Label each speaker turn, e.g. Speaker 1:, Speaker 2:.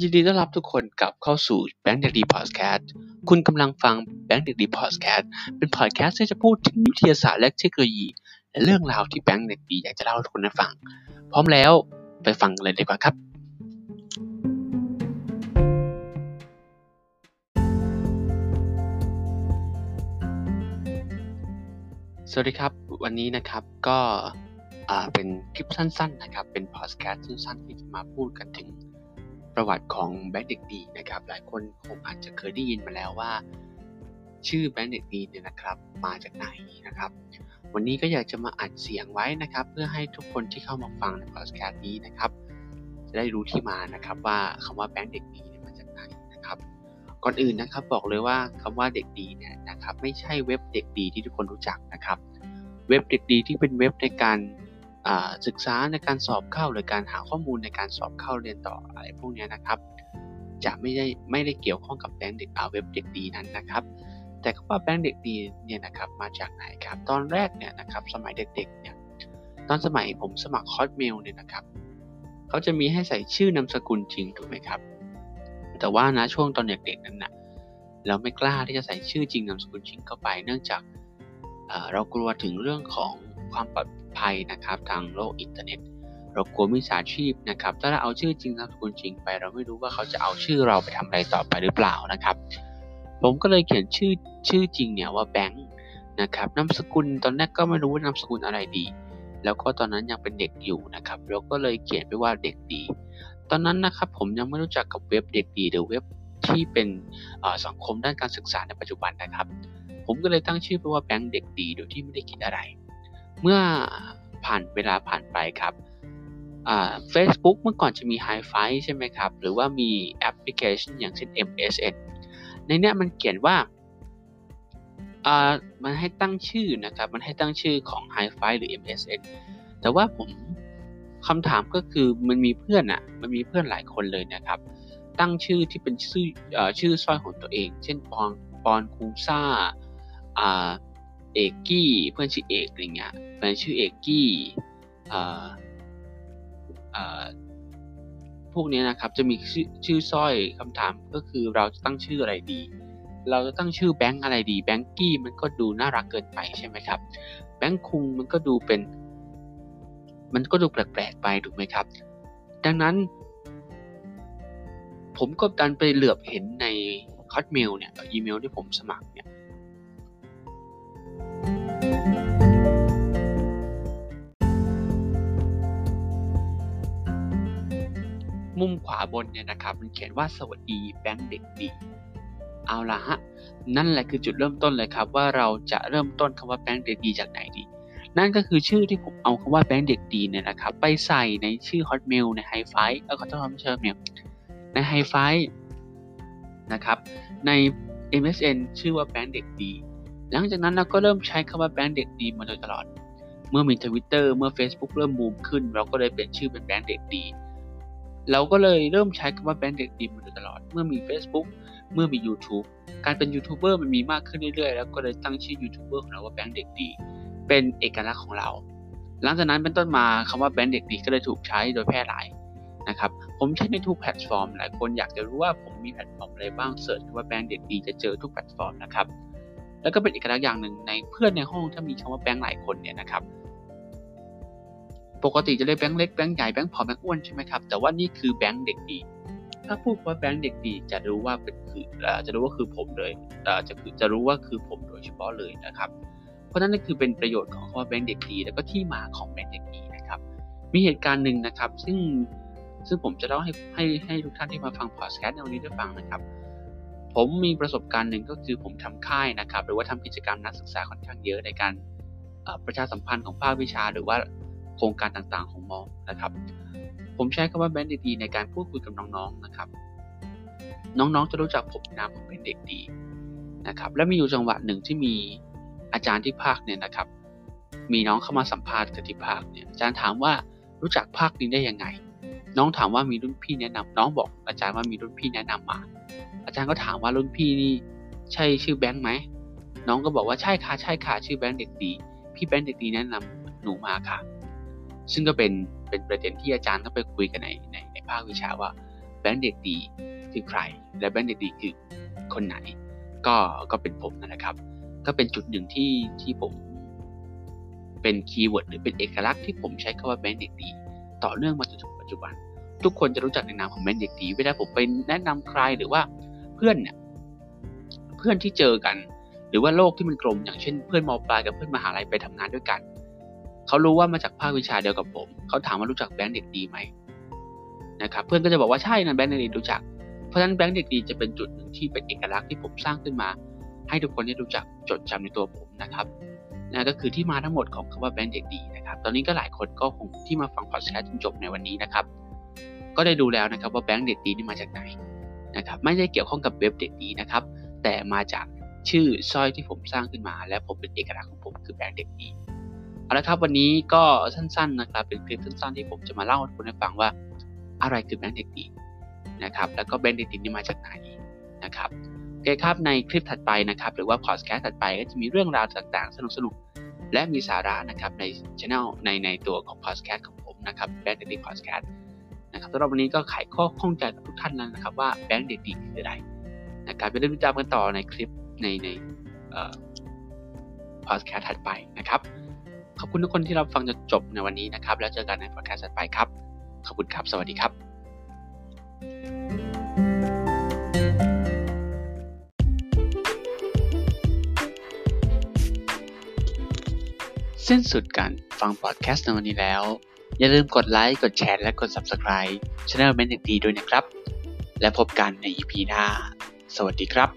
Speaker 1: ยินดีต้อนรับทุกคนกลับเข้าสู่แบงค์เด็กดีพอดแคสต์คุณกำลังฟังแบงค์เด็กดีพอดแคสต์เป็นพอดแคสต์ที่จะพูดถึงวิทยาศาสตร์และเทคโนโลยี และเรื่องราวที่แบงค์เด็กดีอยากจะเล่าให้ทุกคนได้ฟัง พร้อมแล้วไปฟังกันเลยดีกว่าครับสวัสดีครับ วันนี้นะครับก็เป็นคลิปสั้นๆนะครับ เป็นพอดแคสต์สั้นๆที่จะมาพูดกันถึง ประวัติของแบงค์เด็กดีนะครับ หลายคนคงอาจจะเคยได้ยินมาแล้วว่า ชื่อแบงค์เด็กดีเนี่ยนะครับ มาจากไหนนะครับ วันนี้ก็อยากจะมาอัดเสียงไว้นะครับ เพื่อให้ทุกคนที่เข้ามาฟังในพอดแคสต์นี้นะครับ จะได้รู้ที่มานะครับว่าคำว่าแบงค์เด็กดีเนี่ยมาจากไหนนะครับ ก่อนอื่นนะครับบอกเลยว่าคำว่าเด็กดีเนี่ยนะครับ ไม่ใช่เว็บเด็กดีที่ทุกคนรู้จักนะครับ เว็บเด็กดีที่เป็นเว็บในการ ศึกษาในการสอบเข้าหรือการหาข้อมูลในการสอบเข้าเรียนต่ออะไรพวกนี้นะครับ จะไม่ได้ไม่ได้เกี่ยวข้องกับแบงค์เด็กเว็บเด็กดีนั้นนะครับ แต่คำว่าแบงค์เด็กดีเนี่ยนะครับมาจากไหนครับ ตอนแรกเนี่ยนะครับสมัยเด็กๆเนี่ยตอนสมัยผมสมัครคอร์สเมลเนี่ยนะครับเขาจะมีให้ใส่ชื่อนามสกุลจริงถูกไหมครับ แต่ว่านะช่วงตอนเด็กๆนั้นนะเราไม่กล้าที่จะใส่ชื่อจริงนามสกุลจริงเข้าไป เนื่องจากเรากลัวถึงเรื่องของความปลอด ภัยนะครับทางโลกอินเทอร์เน็ต เรากลัวมิจฉาชีพนะครับ ถ้าเราเอาชื่อจริงนามสกุลจริงไป เราไม่รู้ว่าเขาจะเอาชื่อเราไปทำอะไรต่อไปหรือเปล่านะครับ ผมก็เลยเขียนชื่อชื่อจริงเนี่ยว่าแบงค์นะครับนามสกุลตอนแรกก็ไม่รู้ว่านามสกุลอะไรดี แล้วก็ตอนนั้นยังเป็นเด็กอยู่นะครับเราก็เลยเขียนไปว่าเด็กดี ตอนนั้นนะครับผมยังไม่รู้จักกับเว็บเด็กดีหรือเว็บที่เป็นสังคมด้านการศึกษาในปัจจุบันนะครับ ผมก็เลยตั้งชื่อไปว่าแบงค์เด็กดีโดยที่ไม่ได้คิดอะไร เมื่อผ่านเวลาผ่านไปครับเฟซบุ๊กเมื่อก่อนจะมี h i f i ใช่ไหมครับ หรือว่ามีแอปพลิเคชันอย่างเช่น MSN ในนี้มันเขียนว่ามันให้ตั้งชื่อนะครับ มันให้ตั้งชื่อของ h i f i หรือ MSN แต่ว่าผมคำถามก็คือมันมีเพื่อนอะ่ะมันมีเพื่อนหลายคนเลยนะครับ ตั้งชื่อที่เป็นชื่ออชื่อสร้อยของตัวเอง เช่นปอนปอนคูซ่า เอกกี้เพื่อนชื่อเอกอะไรเงี้ยแฟนชื่อเอกกี้อ่าอ่าพวกนี้นะครับจะมีชื่อชื่อสร้อยคำถามก็คือเราจะตั้งชื่ออะไรดี เราจะตั้งชื่อแบงค์อะไรดีแบงกี้มันก็ดูน่ารักเกินไปใช่ไหมครับแบงค์คุงมันก็ดูเป็น มันก็ดูแปลกๆไปถูกไหมครับ ดังนั้น ผมก็ดันไปเหลือบเห็นในคอตเมลเนี่ยอีเมลที่ผมสมัครเนี่ย มุมขวาบนเนี่ยนะครับมันเขียนว่าสวัสดีแบงค์เด็กดี เอาละฮะ นั่นแหละคือจุดเริ่มต้นเลยครับ ว่าเราจะเริ่มต้นคำว่าแบงค์เด็กดีจากไหนดี นั่นก็คือชื่อที่ผมเอาคำว่าแบงค์เด็กดีเนี่ยนะครับ ไปใส่ในชื่อ Hotmail ใน h i f i เออขอโทษไม่ใช่ Hotmail ใน h i f i นะครับ ใน MSN ชื่อว่าแบงค์เด็กดี หลังจากนั้นเราก็เริ่มใช้คำว่าแบงค์เด็กดีมาโดยตลอด เมื่อมีทวิตเตอร์เมื่อ Facebook เริ่มบูมขึ้น เราก็เลยเปลี่ยนชื่อเป็นแบงค์เด็กดี เราก็เลยเริ่มใช้คำว่าแบงค์เด็กดีมาโดยตลอด เมื่อมี Facebook เมื่อมี YouTube การเป็นยูทูบเบอร์มันมีมากขึ้นเรื่อยๆ แล้วก็เลยตั้งชื่อยูทูบเบอร์ของเราว่าแบงค์เด็กดี เป็นเอกลักษณ์ของเรา หลังจากนั้นเป็นต้นมาคำว่าแบงค์เด็กดีก็เลยถูกใช้โดยแพร่หลายนะครับ ผมใช้ในทุกแพลตฟอร์ม หลายคนอยากจะรู้ว่าผมมีแพลตฟอร์มอะไรบ้าง search คำว่าแบงค์เด็กดีจะเจอทุกแพลตฟอร์มนะครับ แล้วก็เป็นเอกลักษณ์อย่างหนึ่งในเพื่อนในห้องถ้ามีคำว่าแบงค์หลายคนเนี่ยนะครับ ปกติจะเรียกแบงค์เล็กแบงค์ใหญ่แบงค์ผอมแบงค์อ้วนใช่ไหมครับแต่ว่านี่คือแบงค์เด็กดี ถ้าพูดว่าแบงค์เด็กดีจะรู้ว่าเป็นคือจะรู้ว่าคือผมเลยจะคือจะรู้ว่าคือผมโดยเฉพาะเลยนะครับ เพราะนั้นนั่นคือเป็นประโยชน์ของคำว่าแบงค์เด็กดีแล้วก็ที่มาของแบงค์เด็กดีนะครับ มีเหตุการณ์หนึ่งนะครับ ซึ่งซึ่งผมจะเล่าให้ให้ให้ทุกท่านที่มาฟังพอดแคสต์ในวันนี้ได้ฟังนะครับ ผมมีประสบการณ์หนึ่งก็คือผมทำค่ายนะครับ หรือว่าทำกิจกรรมนักศึกษาค่อนข้างเยอะในการประชาสัมพันธ์ของภาควิชาหรือว่า โครงการต่างๆของมอนะครับ ผมใช้คำว่าแบนด์ดีในการพูดคุยกับน้องๆนะครับ น้องๆจะรู้จักผมนามผมเป็นเด็กดีนะครับ และมีอยู่จังหวะหนึ่งที่มีอาจารย์ที่ภาคเนี่ยนะครับ มีน้องเข้ามาสัมภาษณ์กับที่ภาคเนี่ยอาจารย์ถามว่ารู้จักภาคนี้ได้ยังไง น้องถามว่ามีรุ่นพี่แนะนำน้องบอกอาจารย์ว่ามีรุ่นพี่แนะนำมา อาจารย์ก็ถามว่ารุ่นพี่นี่ใช่ชื่อแบงค์ไหมน้องก็บอกว่าใช่ค่ะใช่ค่ะชื่อแบงค์เด็กดี พี่แบงค์เด็กดีแนะนำหนูมาค่ะ ซึ่งก็เป็นเป็นประเด็นที่อาจารย์ต้องไปคุยกันในในในภาควิชาว่าแบงค์เด็กดีคือใคร และแบงค์เด็กดีคือคนไหน ก็ก็เป็นผมนะครับ ก็เป็นจุดหนึ่งที่ที่ผมเป็น keyword หรือเป็นเอกลักษณ์ที่ผมใช้คำว่าแบงค์เด็กดีต่อเนื่องมาจนถึงปัจจุบัน ทุกคนจะรู้จักในนามของแบงค์เด็กดีเวลาผมไปแนะนำใครหรือว่าเพื่อนเนี่ยเพื่อนที่เจอกัน หรือว่าโลกที่มันกลมอย่างเช่น เพื่อนมอปลายกับเพื่อนมหาลัยไปทำงานด้วยกัน เขารู้ว่ามาจากภาควิชาเดียวกับผม เขาถามว่ารู้จักแบงค์เด็กดีไหมนะครับเพื่อนก็จะบอกว่าใช่นะแบงค์เด็กดีรู้จัก เพราะฉะนั้นแบงค์เด็กดีจะเป็นจุดหนึ่งที่เป็นเอกลักษณ์ที่ผมสร้างขึ้นมา ให้ทุกคนได้รู้จักจดจำในตัวผมนะครับนะก็คือที่มาทั้งหมดของคำว่าแบงค์เด็กดีนะครับตอนนี้ก็หลายคนก็คงที่มาฟังพอดแคสต์จนจบในวันนี้นะครับก็ได้ดูแล้วนะครับว่าแบงค์เด็กดีนี่มาจากไหนนะครับไม่ได้เกี่ยวข้องกับเว็บเด็กดีนะครับแต่มาจากชื่อสร้อยที่ผมสร้างขึ้นมา และผมเป็นเอกลักษณ์ของผมคือแบงค์เด็กดี เอาละครับวันนี้ก็สั้นๆนะครับเป็นคลิปสั้นๆที่ผมจะมาเล่าให้คุณฟังว่าอะไรคือแบงค์เด็กดีนะครับแล้วก็แบงค์เด็กดีนี่มาจากไหนนะครับโอเคครับในคลิปถัดไปนะครับ หรือว่าพอดแคสต์ถัดไปก็จะมีเรื่องราวต่างๆ สนุกๆและมีสาระนะครับในช่องในในตัวของพอดแคสต์ของผมนะครับแบงค์เด็กดีพอดแคสต์นะครับสำหรับวันนี้ก็ไขข้อข้องใจกับทุกท่านแล้วนะครับว่าแบงค์เด็กดีคืออะไรนะครับไปเริ่มติดตามกันต่อในคลิปในในพอดแคสต์ถัดไปนะครับ ขอบคุณทุกคนที่รับฟังจนจบในวันนี้นะครับ แล้วเจอกันในพอดแคสต์ต่อไปครับ ขอบคุณครับ สวัสดีครับสิ้นสุดการฟังพอดแคสต์ในวันนี้แล้ว อย่าลืมกดไลค์ กดแชร์ และกด Subscribe ช่องเมนต์ดีด้วยนะครับ และพบกันใน EP หน้า สวัสดีครับ